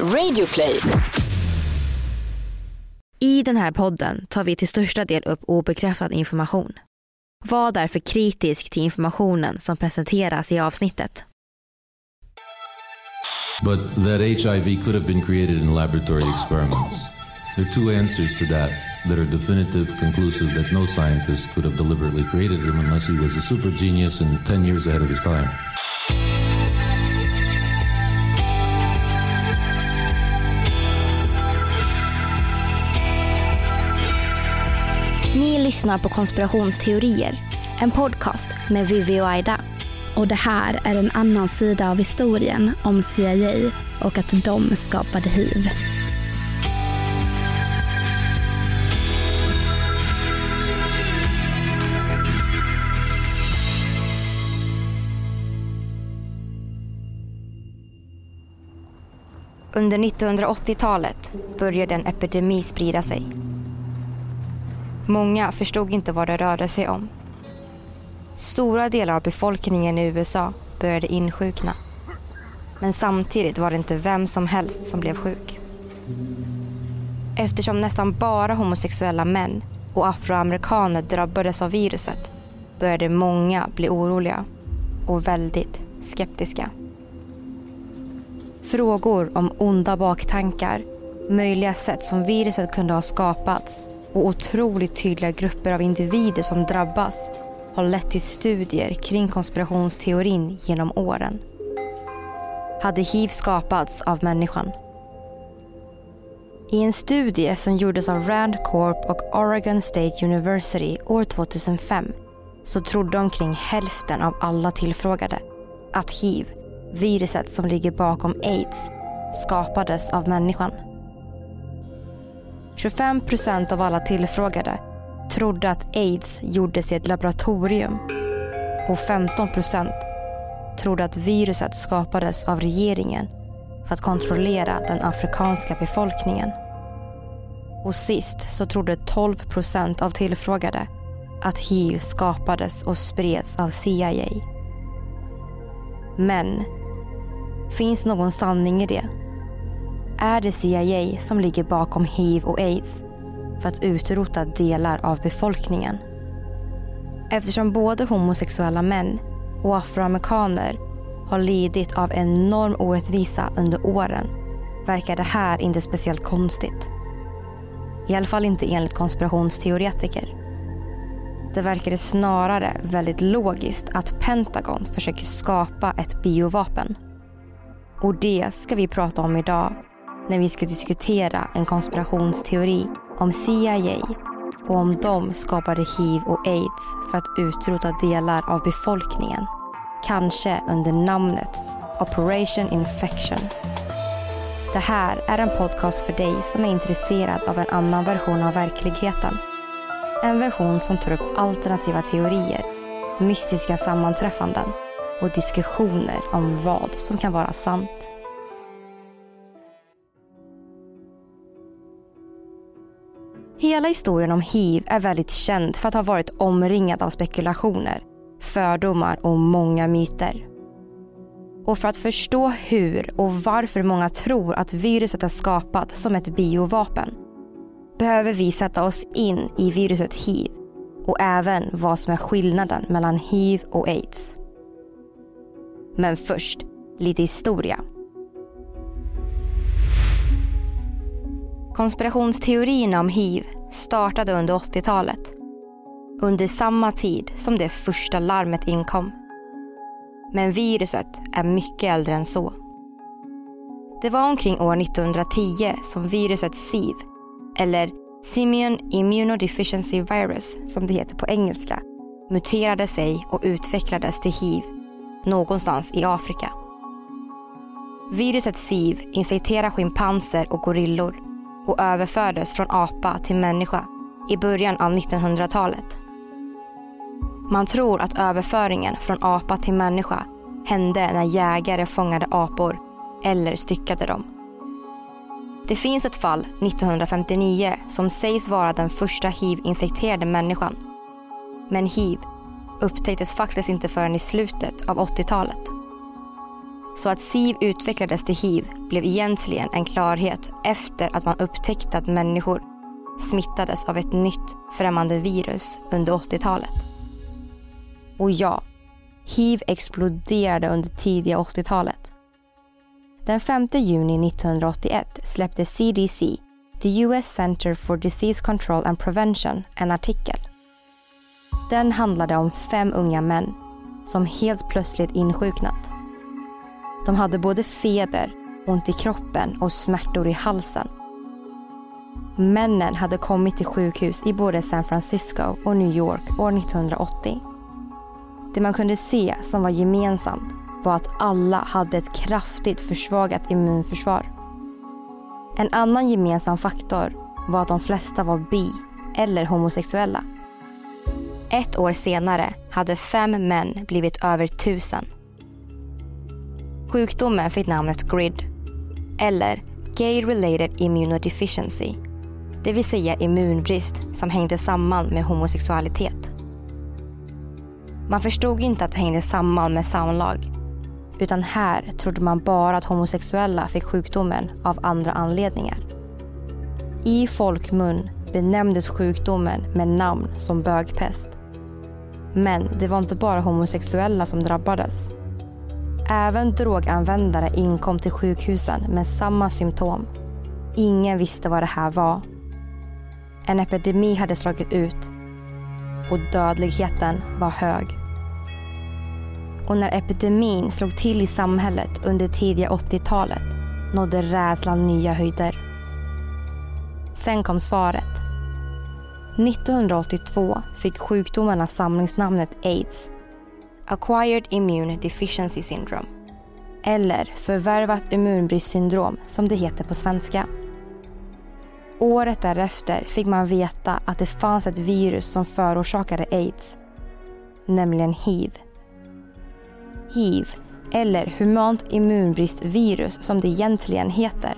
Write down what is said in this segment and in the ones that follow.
Radioplay. I den här podden tar vi till största del upp obekräftad information. Var därför kritisk till informationen som presenteras i avsnittet. But that HIV could have been created in laboratory experiments. There are two answers to that that are definitive, conclusive, that no scientist could have deliberately created them unless he was a super genius and 10 years ahead of his time. Lyssnar på Konspirationsteorier, en podcast med Vivi och Aida. Och det här är en annan sida av historien om CIA och att de skapade hiv. Under 1980-talet började en epidemi sprida sig. Många förstod inte vad det rörde sig om. Stora delar av befolkningen i USA började insjukna. Men samtidigt var det inte vem som helst som blev sjuk. Eftersom nästan bara homosexuella män och afroamerikaner drabbades av viruset började många bli oroliga och väldigt skeptiska. Frågor om onda baktankar, möjliga sätt som viruset kunde ha skapats och otroligt tydliga grupper av individer som drabbas har lett till studier kring konspirationsteorin genom åren. Hade hiv skapats av människan? I en studie som gjordes av Rand Corp och Oregon State University år 2005 så trodde omkring hälften av alla tillfrågade att hiv, viruset som ligger bakom aids, skapades av människan. 25 procent av alla tillfrågade trodde att aids gjordes i ett laboratorium och 15 procent trodde att viruset skapades av regeringen för att kontrollera den afrikanska befolkningen. Och sist så trodde 12 procent av tillfrågade att hiv skapades och spreds av CIA. Men finns någon sanning i det? Är det CIA som ligger bakom hiv och aids för att utrota delar av befolkningen? Eftersom både homosexuella män och afroamerikaner har lidit av enorm orättvisa under åren verkar det här inte speciellt konstigt. I alla fall inte enligt konspirationsteoretiker. Det verkar snarare väldigt logiskt att Pentagon försöker skapa ett biovapen. Och det ska vi prata om idag när vi ska diskutera en konspirationsteori om CIA och om de skapade hiv och aids för att utrota delar av befolkningen. Kanske under namnet Operation Infection. Det här är en podcast för dig som är intresserad av en annan version av verkligheten. En version som tar upp alternativa teorier, mystiska sammanträffanden och diskussioner om vad som kan vara sant. Hela historien om hiv är väldigt känd för att ha varit omringad av spekulationer, fördomar och många myter. Och för att förstå hur och varför många tror att viruset är skapat som ett biovapen behöver vi sätta oss in i viruset hiv och även vad som är skillnaden mellan hiv och aids. Men först, lite historia. Konspirationsteorierna om hiv startade under 80-talet. Under samma tid som det första larmet inkom. Men viruset är mycket äldre än så. Det var omkring år 1910 som viruset SIV, eller Simian Immunodeficiency Virus som det heter på engelska, muterade sig och utvecklades till hiv någonstans i Afrika. Viruset SIV infekterar schimpanser och gorillor och överfördes från apa till människa i början av 1900-talet. Man tror att överföringen från apa till människa hände när jägare fångade apor eller styckade dem. Det finns ett fall 1959 som sägs vara den första hiv-infekterade människan. Men hiv upptäcktes faktiskt inte förrän i slutet av 80-talet. Så att SIV utvecklades till hiv blev egentligen en klarhet efter att man upptäckte att människor smittades av ett nytt främmande virus under 80-talet. Och ja, hiv exploderade under tidiga 80-talet. Den 5 juni 1981 släppte CDC, the US Center for Disease Control and Prevention, en artikel. Den handlade om fem unga män som helt plötsligt insjuknat. De hade både feber, ont i kroppen och smärtor i halsen. Männen hade kommit till sjukhus i både San Francisco och New York år 1980. Det man kunde se som var gemensamt var att alla hade ett kraftigt försvagat immunförsvar. En annan gemensam faktor var att de flesta var bi eller homosexuella. Ett år senare hade fem män blivit över tusen. Sjukdomen fick namnet GRID, eller Gay-related immunodeficiency, det vill säga immunbrist som hängde samman med homosexualitet. Man förstod inte att det hängde samman med samlag, utan här trodde man bara att homosexuella fick sjukdomen av andra anledningar. I folkmun benämndes sjukdomen med namn som bögpest. Men det var inte bara homosexuella som drabbades. Även droganvändare inkom till sjukhusen med samma symptom. Ingen visste vad det här var. En epidemi hade slagit ut och dödligheten var hög. Och när epidemin slog till i samhället under tidiga 80-talet nådde rädslan nya höjder. Sen kom svaret. 1982 fick sjukdomarna samlingsnamnet aids. Acquired Immune Deficiency Syndrome. Eller förvärvat immunbristsyndrom som det heter på svenska. Året därefter fick man veta att det fanns ett virus som förorsakade aids. Nämligen hiv. Hiv, eller humant immunbristvirus som det egentligen heter,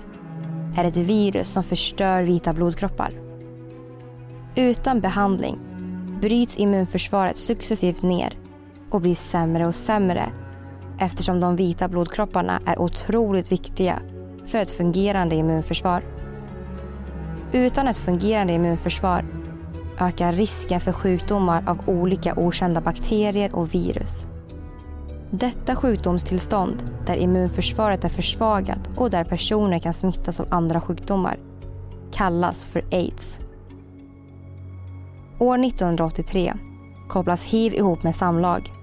är ett virus som förstör vita blodkroppar. Utan behandling bryts immunförsvaret successivt ner och blir sämre och sämre eftersom de vita blodkropparna är otroligt viktiga för ett fungerande immunförsvar. Utan ett fungerande immunförsvar ökar risken för sjukdomar av olika okända bakterier och virus. Detta sjukdomstillstånd, där immunförsvaret är försvagat och där personer kan smittas av andra sjukdomar, kallas för aids. År 1983 kopplas hiv ihop med samlag.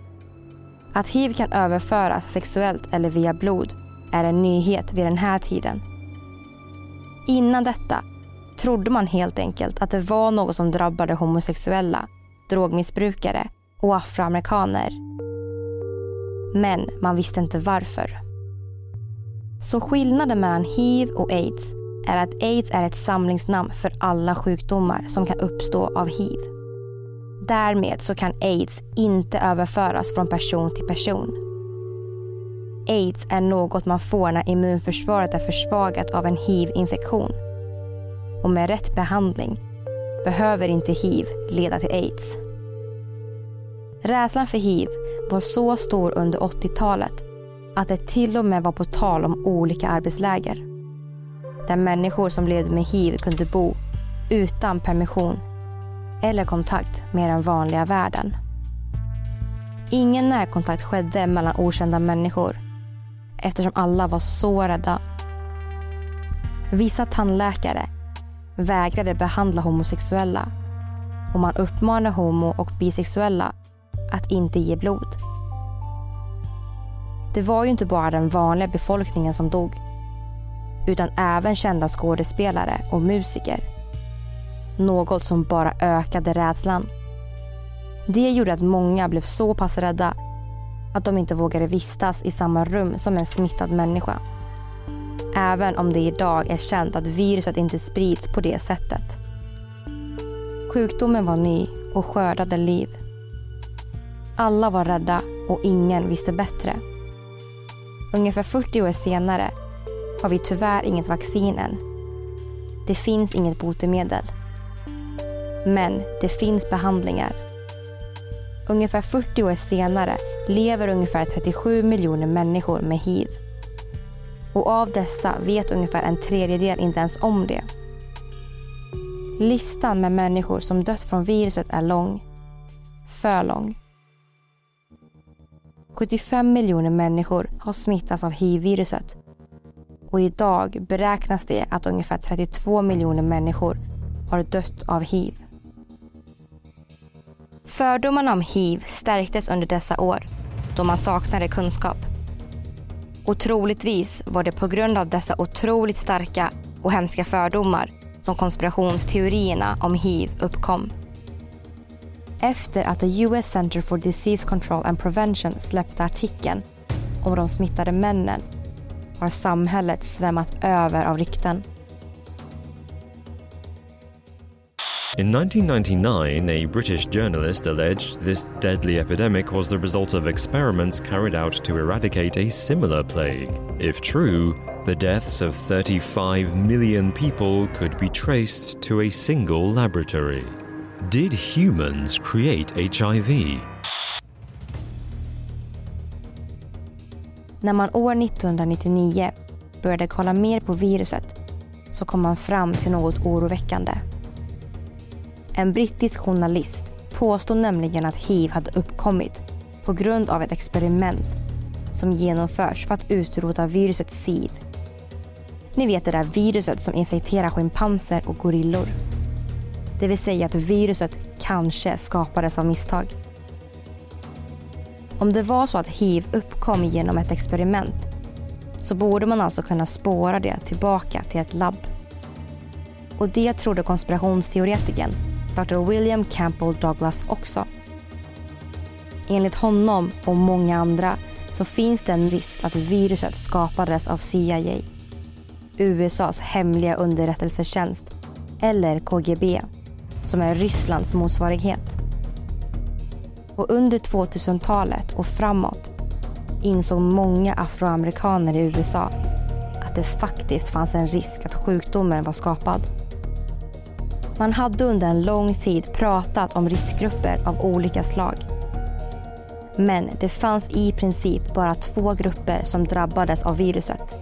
Att hiv kan överföras sexuellt eller via blod är en nyhet vid den här tiden. Innan detta trodde man helt enkelt att det var något som drabbade homosexuella, drogmissbrukare och afroamerikaner. Men man visste inte varför. Så skillnaden mellan hiv och aids är att aids är ett samlingsnamn för alla sjukdomar som kan uppstå av hiv. Därmed så kan aids inte överföras från person till person. Aids är något man får när immunförsvaret är försvagat av en hiv-infektion. Och med rätt behandling behöver inte hiv leda till aids. Rädslan för hiv var så stor under 80-talet att det till och med var på tal om olika arbetsläger. Där människor som levde med hiv kunde bo utan permission eller kontakt med den vanliga världen. Ingen närkontakt skedde mellan okända människor eftersom alla var så rädda. Vissa tandläkare vägrade behandla homosexuella och man uppmanade homo och bisexuella att inte ge blod. Det var ju inte bara den vanliga befolkningen som dog utan även kända skådespelare och musiker. Något som bara ökade rädslan. Det gjorde att många blev så pass rädda att de inte vågade vistas i samma rum som en smittad människa. Även om det idag är känt att viruset inte sprids på det sättet. Sjukdomen var ny och skördade liv. Alla var rädda och ingen visste bättre. Ungefär 40 år senare har vi tyvärr inget vaccin än. Det finns inget botemedel. Men det finns behandlingar. Ungefär 40 år senare lever ungefär 37 miljoner människor med hiv. Och av dessa vet ungefär en tredjedel inte ens om det. Listan med människor som dött från viruset är lång. För lång. 75 miljoner människor har smittats av hiv-viruset. Och idag beräknas det att ungefär 32 miljoner människor har dött av hiv. Fördomarna om hiv stärktes under dessa år då man saknade kunskap. Och troligtvis var det på grund av dessa otroligt starka och hemska fördomar som konspirationsteorierna om hiv uppkom. Efter att the US Center for Disease Control and Prevention släppte artikeln om de smittade männen har samhället svämmat över av rykten. In 1999, a British journalist alleged this deadly epidemic was the result of experiments carried out to eradicate a similar plague. If true, the deaths of 35 million people could be traced to a single laboratory. Did humans create HIV? När man år 1999 började kolla mer på viruset så kom man fram till något oroväckande. En brittisk journalist påstod nämligen att hiv hade uppkommit på grund av ett experiment som genomförts för att utrota viruset SIV. Ni vet det där viruset som infekterar schimpanser och gorillor. Det vill säga att viruset kanske skapades av misstag. Om det var så att hiv uppkom genom ett experiment så borde man alltså kunna spåra det tillbaka till ett labb. Och det trodde konspirationsteoretikern Dr. William Campbell Douglas också. Enligt honom och många andra så finns det en risk att viruset skapades av CIA, USAs hemliga underrättelsetjänst eller KGB som är Rysslands motsvarighet. Och under 2000-talet och framåt insåg många afroamerikaner i USA att det faktiskt fanns en risk att sjukdomen var skapad. Man hade under en lång tid pratat om riskgrupper av olika slag. Men det fanns i princip bara två grupper som drabbades av viruset.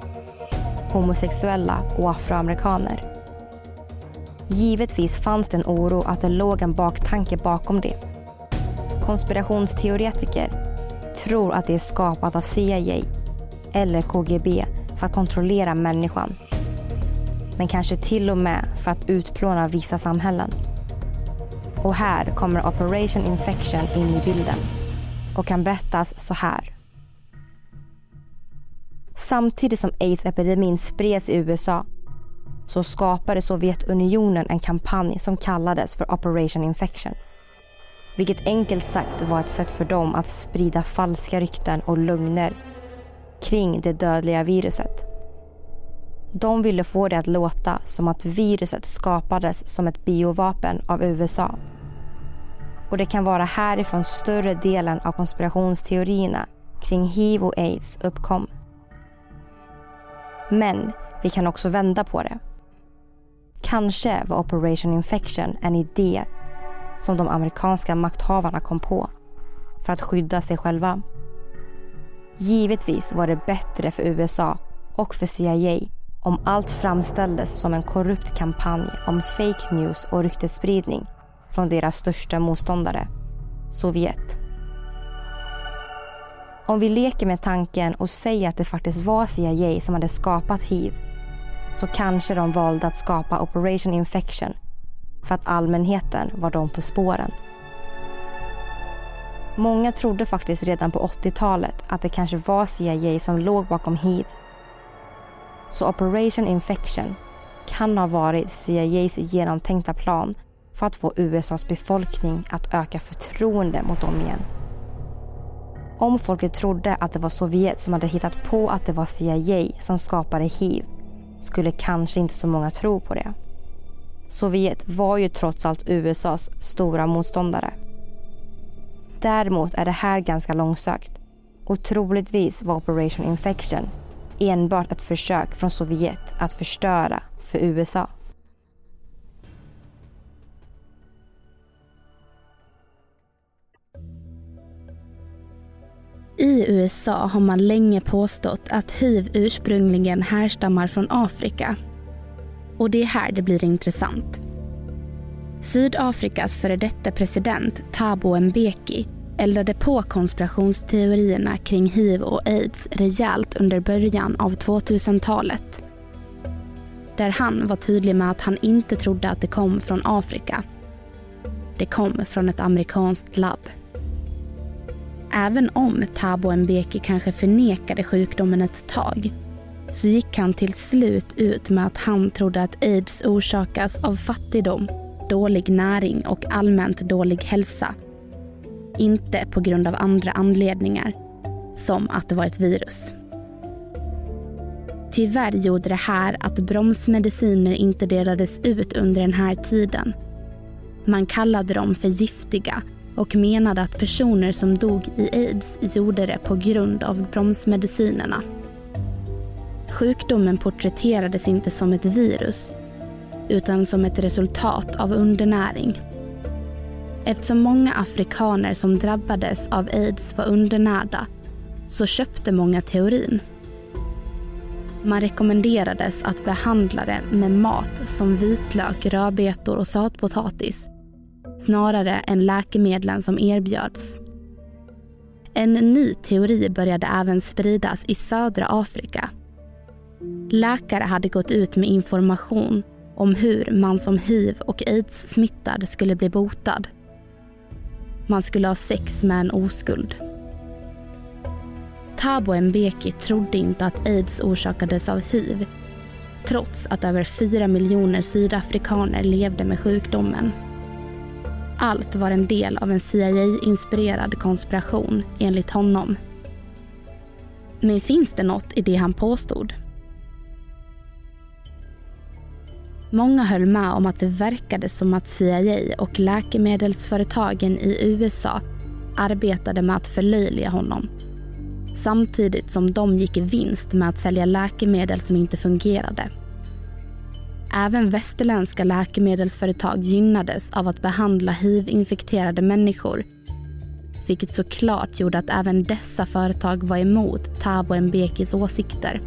Homosexuella och afroamerikaner. Givetvis fanns det en oro att det låg en baktanke bakom det. Konspirationsteoretiker tror att det är skapat av CIA eller KGB för att kontrollera människan men kanske till och med för att utplåna vissa samhällen. Och här kommer Operation Infection in i bilden och kan berättas så här. Samtidigt som aids-epidemin spreds i USA så skapade Sovjetunionen en kampanj som kallades för Operation Infection. Vilket enkelt sagt var ett sätt för dem att sprida falska rykten och lögner kring det dödliga viruset. De ville få det att låta som att viruset skapades som ett biovapen av USA. Och det kan vara härifrån större delen av konspirationsteorierna kring hiv och aids uppkom. Men vi kan också vända på det. Kanske var Operation Infection en idé som de amerikanska makthavarna kom på för att skydda sig själva. Givetvis var det bättre för USA och för CIA om allt framställdes som en korrupt kampanj om fake news och ryktesspridning från deras största motståndare, Sovjet. Om vi leker med tanken och säger att det faktiskt var CIA som hade skapat hiv så kanske de valde att skapa Operation Infection för att allmänheten var de på spåren. Många trodde faktiskt redan på 80-talet att det kanske var CIA som låg bakom hiv så Operation Infection kan ha varit CIAs genomtänkta plan för att få USAs befolkning att öka förtroende mot dem igen. Om folket trodde att det var Sovjet som hade hittat på att det var CIA som skapade hiv skulle kanske inte så många tro på det. Sovjet var ju trots allt USAs stora motståndare. Däremot är det här ganska långsökt och troligtvis var Operation Infection enbart ett försök från Sovjet att förstöra för USA. I USA har man länge påstått att hiv ursprungligen härstammar från Afrika. Och det är här det blir intressant. Sydafrikas före detta president Thabo Mbeki eldade på konspirationsteorierna kring hiv och aids rejält under början av 2000-talet. Där han var tydlig med att han inte trodde att det kom från Afrika. Det kom från ett amerikanskt labb. Även om Thabo Mbeki kanske förnekade sjukdomen ett tag så gick han till slut ut med att han trodde att aids orsakas av fattigdom, dålig näring och allmänt dålig hälsa. Inte på grund av andra anledningar, som att det var ett virus. Tyvärr gjorde det här att bromsmediciner inte delades ut under den här tiden. Man kallade dem för giftiga och menade att personer som dog i aids gjorde det på grund av bromsmedicinerna. Sjukdomen porträtterades inte som ett virus utan som ett resultat av undernäring. Eftersom många afrikaner som drabbades av aids var undernärda så köpte många teorin. Man rekommenderades att behandla det med mat som vitlök, rödbetor och sötpotatis snarare än läkemedlen som erbjöds. En ny teori började även spridas i södra Afrika. Läkare hade gått ut med information om hur man som hiv och aids-smittad skulle bli botad. Man skulle ha sex med en oskuld. Thabo Mbeki trodde inte att aids orsakades av hiv trots att över fyra miljoner sydafrikaner levde med sjukdomen. Allt var en del av en CIA-inspirerad konspiration enligt honom. Men finns det något i det han påstod? Många höll med om att det verkade som att CIA och läkemedelsföretagen i USA arbetade med att förlöjliga honom. Samtidigt som de gick i vinst med att sälja läkemedel som inte fungerade. Även västerländska läkemedelsföretag gynnades av att behandla hiv-infekterade människor vilket såklart gjorde att även dessa företag var emot Thabo Mbekis åsikter.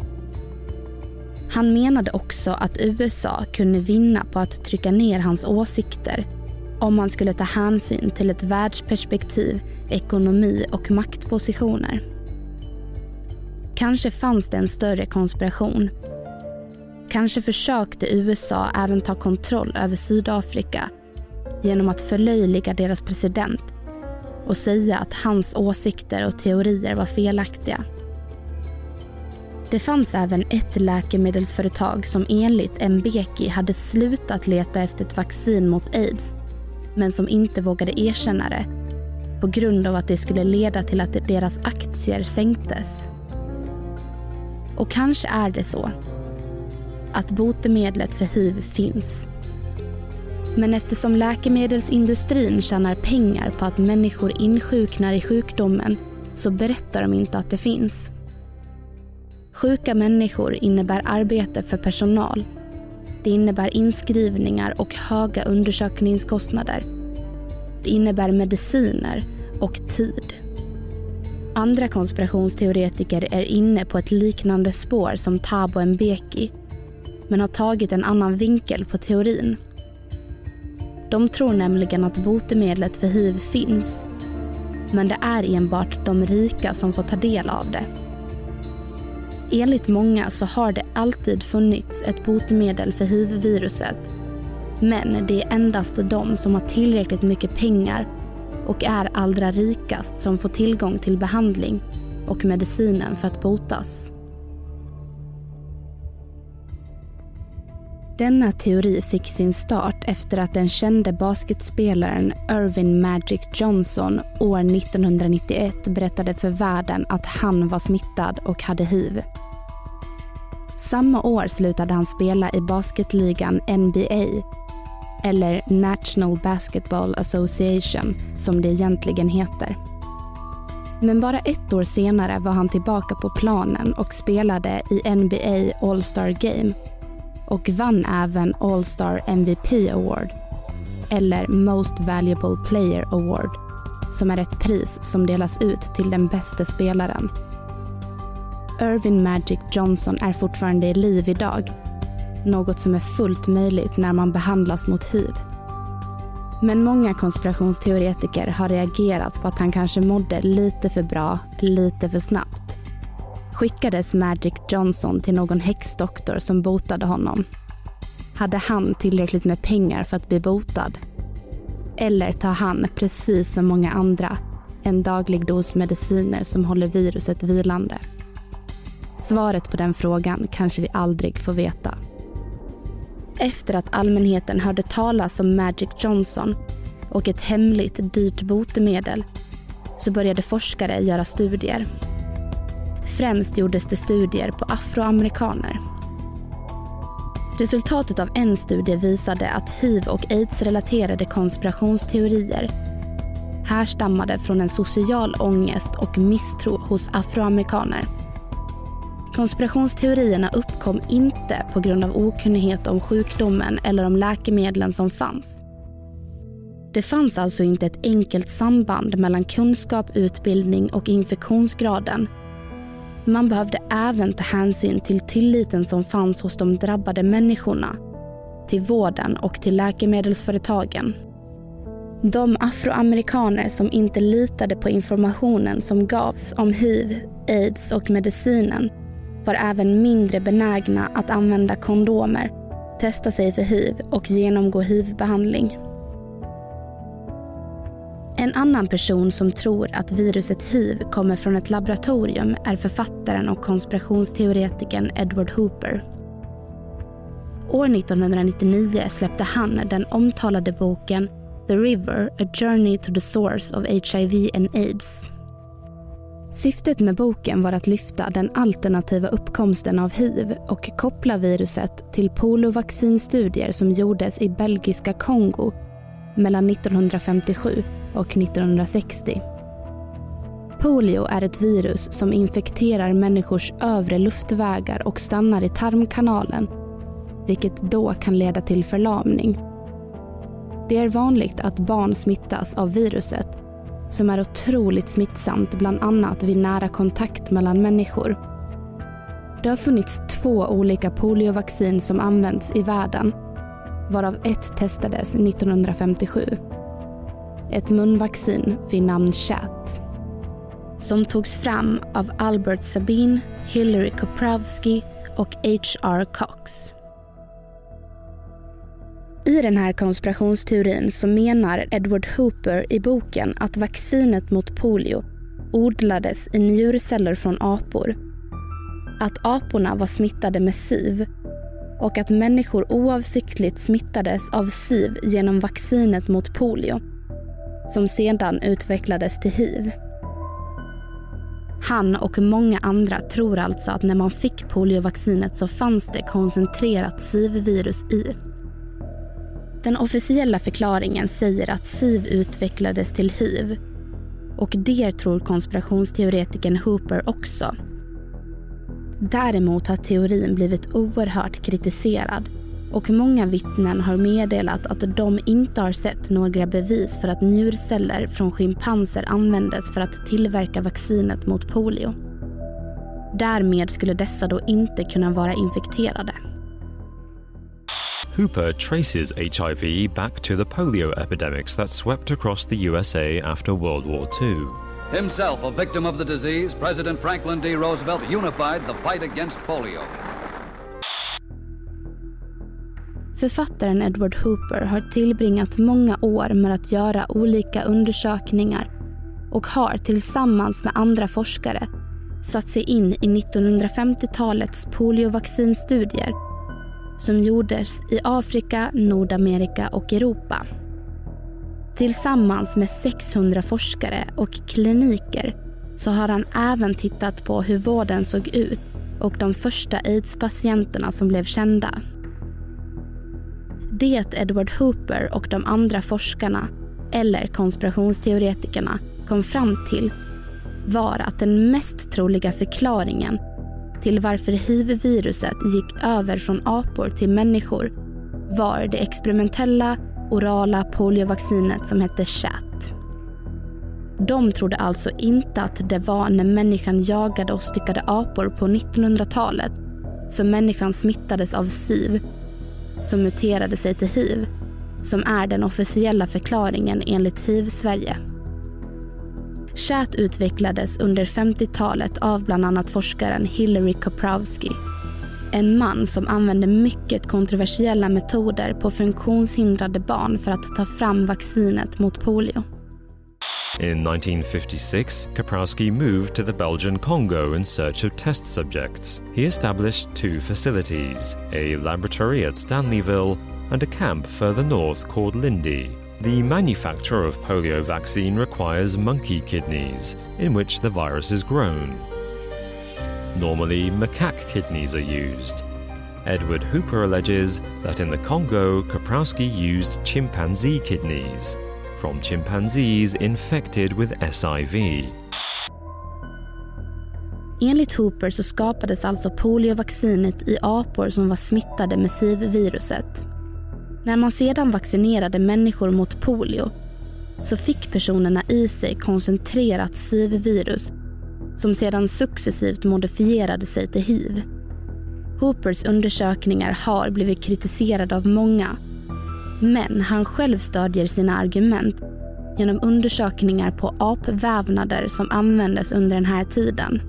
Han menade också att USA kunde vinna på att trycka ner hans åsikter om man skulle ta hänsyn till ett världsperspektiv, ekonomi och maktpositioner. Kanske fanns det en större konspiration Kanske försökte USA även ta kontroll över Sydafrika genom att förlöjliga deras president och säga att hans åsikter och teorier var felaktiga. Det fanns även ett läkemedelsföretag som enligt Mbeki hade slutat leta efter ett vaccin mot aids men som inte vågade erkänna det på grund av att det skulle leda till att deras aktier sänktes. Och kanske är det så att botemedlet för hiv finns. Men eftersom läkemedelsindustrin tjänar pengar på att människor insjuknar i sjukdomen så berättar de inte att det finns. Sjuka människor innebär arbete för personal. Det innebär inskrivningar och höga undersökningskostnader. Det innebär mediciner och tid. Andra konspirationsteoretiker är inne på ett liknande spår som Thabo Mbeki men har tagit en annan vinkel på teorin. De tror nämligen att botemedlet för hiv finns men det är enbart de rika som får ta del av det. Enligt många så har det alltid funnits ett botemedel för hiv-viruset men det är endast de som har tillräckligt mycket pengar och är allra rikast som får tillgång till behandling och medicinen för att botas. Denna teori fick sin start efter att den kände basketspelaren Irvin Magic Johnson år 1991 berättade för världen att han var smittad och hade hiv. Samma år slutade han spela i basketligan NBA eller National Basketball Association som det egentligen heter. Men bara ett år senare var han tillbaka på planen och spelade i NBA All-Star Game och vann även All-Star MVP Award eller Most Valuable Player Award som är ett pris som delas ut till den bästa spelaren. Irvin Magic Johnson är fortfarande i liv idag. Något som är fullt möjligt när man behandlas mot hiv. Men många konspirationsteoretiker har reagerat på att han kanske mådde lite för bra, lite för snabbt. Skickades Magic Johnson till någon häxdoktor som botade honom? Hade han tillräckligt med pengar för att bli botad? Eller tar han, precis som många andra, en daglig dos mediciner som håller viruset vilande? Svaret på den frågan kanske vi aldrig får veta. Efter att allmänheten hörde talas om Magic Johnson och ett hemligt dyrt botemedel så började forskare göra studier. Främst gjordes det studier på afroamerikaner. Resultatet av en studie visade att hiv och aids-relaterade konspirationsteorier härstammade från en social ångest och misstro hos afroamerikaner. Konspirationsteorierna uppkom inte på grund av okunnighet om sjukdomen eller om läkemedlen som fanns. Det fanns alltså inte ett enkelt samband mellan kunskap, utbildning och infektionsgraden. Man behövde även ta hänsyn till tilliten som fanns hos de drabbade människorna, till vården och till läkemedelsföretagen. De afroamerikaner som inte litade på informationen som gavs om hiv, aids och medicinen var även mindre benägna att använda kondomer, testa sig för hiv och genomgå hiv-behandling. En annan person som tror att viruset hiv kommer från ett laboratorium är författaren och konspirationsteoretikern Edward Hooper. År 1999 släppte han den omtalade boken The River, A Journey to the Source of HIV and AIDS Syftet med boken var att lyfta den alternativa uppkomsten av hiv och koppla viruset till polovaccinstudier som gjordes i belgiska Kongo mellan 1957 och 1960. Polio är ett virus som infekterar människors övre luftvägar och stannar i tarmkanalen, vilket då kan leda till förlamning. Det är vanligt att barn smittas av viruset som är otroligt smittsamt bland annat vid nära kontakt mellan människor. Det har funnits två olika poliovaccin som använts i världen varav ett testades 1957. Ett munvaccin vid namn Chat som togs fram av Albert Sabin, Hillary Koprowski och H.R. Cox. I den här konspirationsteorin så menar Edward Hooper i boken att vaccinet mot polio odlades i njurceller från apor. Att aporna var smittade med SIV och att människor oavsiktligt smittades av SIV genom vaccinet mot polio som sedan utvecklades till hiv. Han och många andra tror alltså att när man fick poliovaccinet så fanns det koncentrerat SIV-virus i. Den officiella förklaringen säger att SIV utvecklades till hiv och det tror konspirationsteoretikern Hooper också. Däremot har teorin blivit oerhört kritiserad och många vittnen har meddelat att de inte har sett några bevis för att njurceller från schimpanser användes för att tillverka vaccinet mot polio. Därmed skulle dessa då inte kunna vara infekterade. Hooper traces HIV back to the polio epidemics that swept across the USA after World War II. Himself a victim of the disease, President Franklin D. Roosevelt unified the fight against polio. Författaren Edward Hooper har tillbringat många år med att göra olika undersökningar och har tillsammans med andra forskare satt sig in i 1950-talets poliovaccinstudier som gjordes i Afrika, Nordamerika och Europa. Tillsammans med 600 forskare och kliniker så har han även tittat på hur vården såg ut och de första aids-patienterna som blev kända. Det Edward Hooper och de andra forskarna, eller konspirationsteoretikerna, kom fram till var att den mest troliga förklaringen till varför hiv-viruset gick över från apor till människor var det experimentella orala poliovaccinet som hette CHAT. De trodde alltså inte att det var när människan jagade och styckade apor på 1900-talet som människan smittades av SIV som muterade sig till hiv som är den officiella förklaringen enligt hiv-Sverige. Chat utvecklades under 50-talet av bland annat forskaren Hillary Koprowski. En man som använde mycket kontroversiella metoder på funktionshindrade barn för att ta fram vaccinet mot polio. In 1956, Kaprowski moved to the Belgian Congo in search of test subjects. He established two facilities a laboratory at Stanleyville and a camp further north called Lindy. The manufacture of polio vaccine requires monkey kidneys, in which the virus is grown. Normally, macaque kidneys are used. Edward Hooper alleges that in the Congo, Kaprowski used chimpanzee kidneys from chimpanzees infected with SIV. Enligt Hooper så skapades alltså poliovaccinet i apor som var smittade med SIV-viruset. När man sedan vaccinerade människor mot polio så fick personerna i sig koncentrerat SIV-virus som sedan successivt modifierade sig till hiv. Hoopers undersökningar har blivit kritiserade av många men han själv stödjer sina argument genom undersökningar på apvävnader som användes under den här tiden.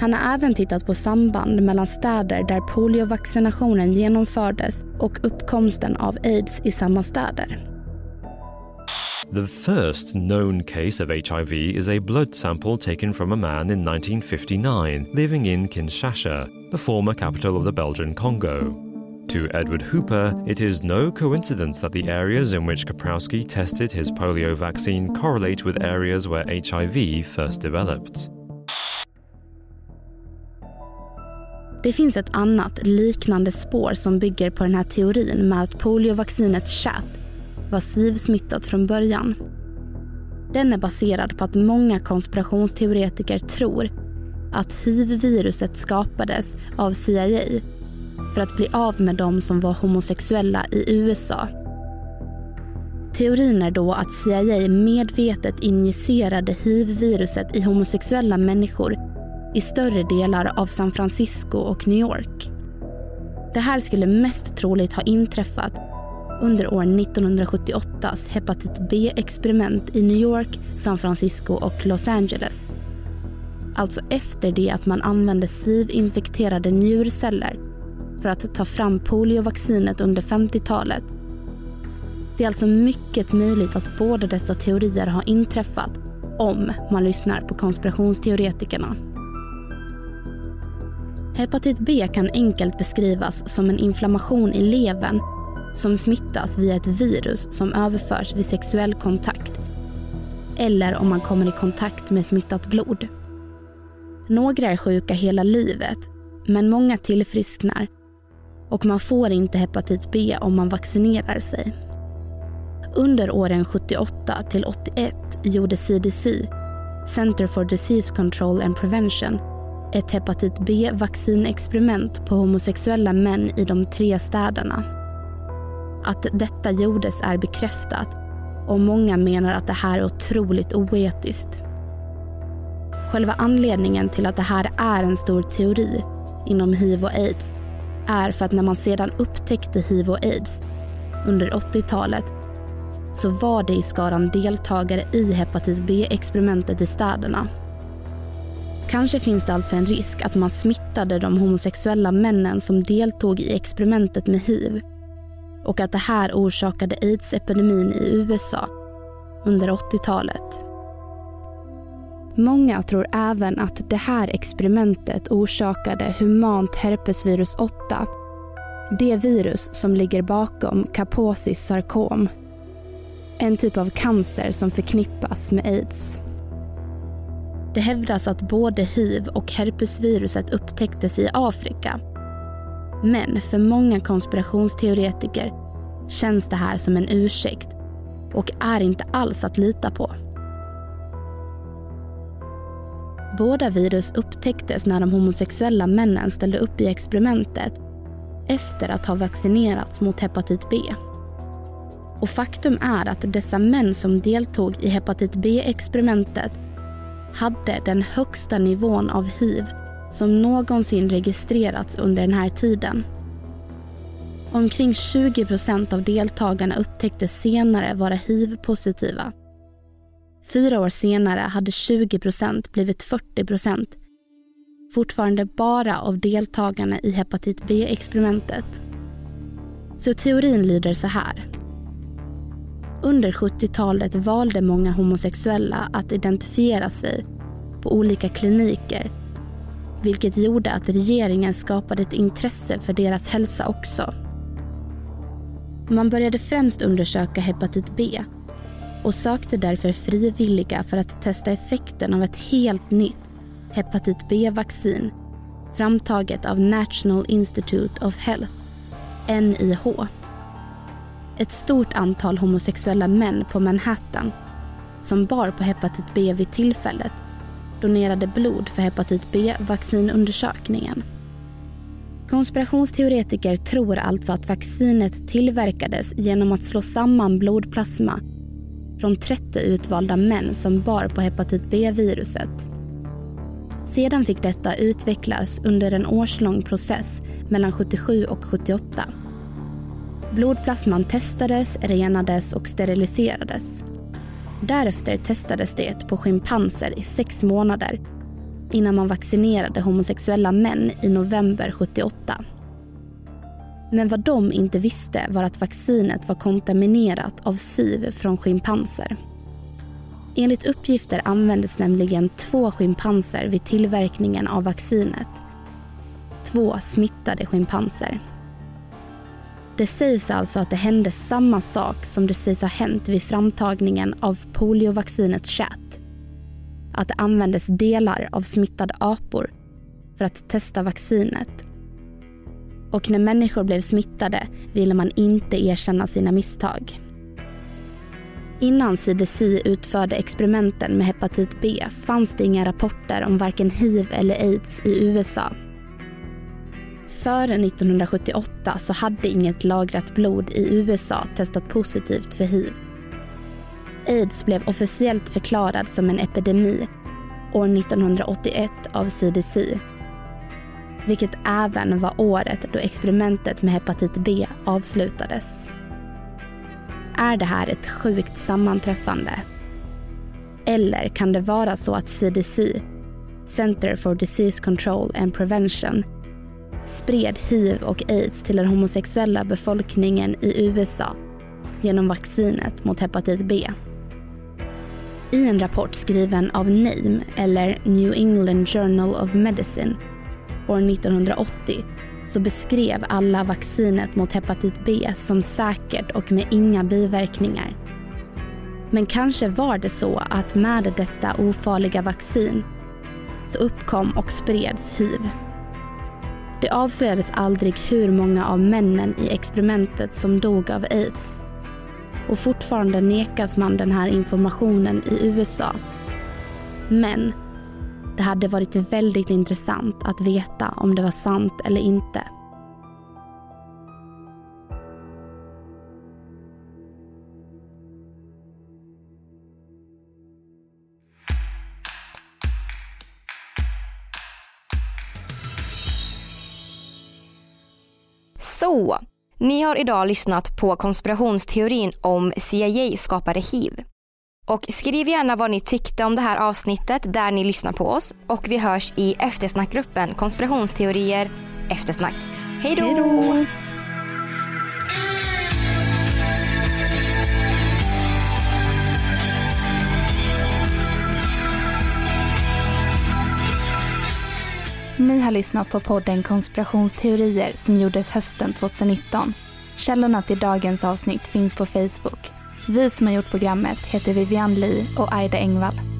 Han har även tittat på samband mellan städer där poliovaccinationen genomfördes och uppkomsten av aids i samma städer. The first known case of HIV is a blood sample taken from a man in 1959 living in Kinshasa, the former capital of the Belgian Congo. To Edward Hooper, it is no coincidence that the areas in which Kaprowski tested his polio vaccine correlate with areas where HIV first developed. Det finns ett annat liknande spår som bygger på den här teorin med att poliovaccinet chat var SIV-smittat från början. Den är baserad på att många konspirationsteoretiker tror att hiv-viruset skapades av CIA för att bli av med de som var homosexuella i USA. Teorin är då att CIA medvetet injicerade hiv-viruset i homosexuella människor i större delar av San Francisco och New York. Det här skulle mest troligt ha inträffat under år 1978s hepatit B-experiment i New York, San Francisco och Los Angeles. Alltså efter det att man använde SIV-infekterade njurceller för att ta fram poliovaccinet under 50-talet. Det är alltså mycket möjligt att båda dessa teorier har inträffat om man lyssnar på konspirationsteoretikerna. Hepatit B kan enkelt beskrivas som en inflammation i levern som smittas via ett virus som överförs vid sexuell kontakt eller om man kommer i kontakt med smittat blod. Några är sjuka hela livet, men många tillfrisknar och man får inte hepatit B om man vaccinerar sig. Under åren 78 till 81 gjorde CDC, Center for Disease Control and Prevention, ett hepatit B-vaccinexperiment på homosexuella män i de tre städerna. Att detta gjordes är bekräftat och många menar att det här är otroligt oetiskt. Själva anledningen till att det här är en stor teori inom hiv och aids är för att när man sedan upptäckte hiv och aids under 80-talet så var det i skaran deltagare i hepatit B-experimentet i städerna. Kanske finns det alltså en risk att man smittade de homosexuella männen som deltog i experimentet med hiv och att det här orsakade aids-epidemin i USA under 80-talet. Många tror även att det här experimentet orsakade humant herpesvirus 8. Det virus som ligger bakom Kaposis sarkom. En typ av cancer som förknippas med aids. Det hävdas att både hiv och herpesviruset upptäcktes i Afrika. Men för många konspirationsteoretiker känns det här som en ursäkt och är inte alls att lita på. Båda virus upptäcktes när de homosexuella männen ställde upp i experimentet efter att ha vaccinerats mot hepatit B. Och faktum är att dessa män som deltog i hepatit B-experimentet hade den högsta nivån av hiv som någonsin registrerats under den här tiden. Omkring 20 procent av deltagarna upptäcktes senare vara hiv-positiva. Fyra år senare hade 20 procent blivit 40 procent. Fortfarande bara av deltagarna i hepatit B-experimentet. Så teorin lyder så här. Under 70-talet valde många homosexuella att identifiera sig på olika kliniker vilket gjorde att regeringen skapade ett intresse för deras hälsa också. Man började främst undersöka hepatit B och sökte därför frivilliga för att testa effekten av ett helt nytt hepatit B-vaccin framtaget av National Institute of Health, NIH. Ett stort antal homosexuella män på Manhattan som bar på hepatit B vid tillfället donerade blod för hepatit B-vaccinundersökningen. Konspirationsteoretiker tror alltså att vaccinet tillverkades genom att slå samman blodplasma från 30 utvalda män som bar på hepatit B-viruset. Sedan fick detta utvecklas under en årslång process mellan 77 och 78. Blodplasman testades, renades och steriliserades. Därefter testades det på schimpanser i sex månader innan man vaccinerade homosexuella män i november 78. Men vad de inte visste var att vaccinet var kontaminerat av siv från schimpanser. Enligt uppgifter användes nämligen två schimpanser vid tillverkningen av vaccinet. Två smittade schimpanser. Det sägs alltså att det hände samma sak som det sägs ha hänt vid framtagningen av poliovaccinet chat. Att det användes delar av smittade apor för att testa vaccinet. Och när människor blev smittade ville man inte erkänna sina misstag. Innan CDC utförde experimenten med hepatit B fanns det inga rapporter om varken hiv eller aids i USA Före 1978 så hade inget lagrat blod i USA testat positivt för hiv. Aids blev officiellt förklarad som en epidemi år 1981 av CDC. Vilket även var året då experimentet med hepatit B avslutades. Är det här ett sjukt sammanträffande? Eller kan det vara så att CDC, Center for Disease Control and Prevention, spred hiv och aids till den homosexuella befolkningen i USA genom vaccinet mot hepatit B. I en rapport skriven av NAME, eller New England Journal of Medicine, år 1980 så beskrev alla vaccinet mot hepatit B som säkert och med inga biverkningar. Men kanske var det så att med detta ofarliga vaccin så uppkom och spreds hiv. Det avslöjades aldrig hur många av männen i experimentet som dog av aids. Och fortfarande nekas man den här informationen i USA. Men det hade varit väldigt intressant att veta om det var sant eller inte. Så, ni har idag lyssnat på konspirationsteorin om CIA skapade hiv. Och skriv gärna vad ni tyckte om det här avsnittet där ni lyssnar på oss och vi hörs i eftersnackgruppen konspirationsteorier eftersnack. Hej då! Ni har lyssnat på podden Konspirationsteorier som gjordes hösten 2019. Källorna till dagens avsnitt finns på Facebook. Vi som har gjort programmet heter Vivian Lee och Aida Engvall.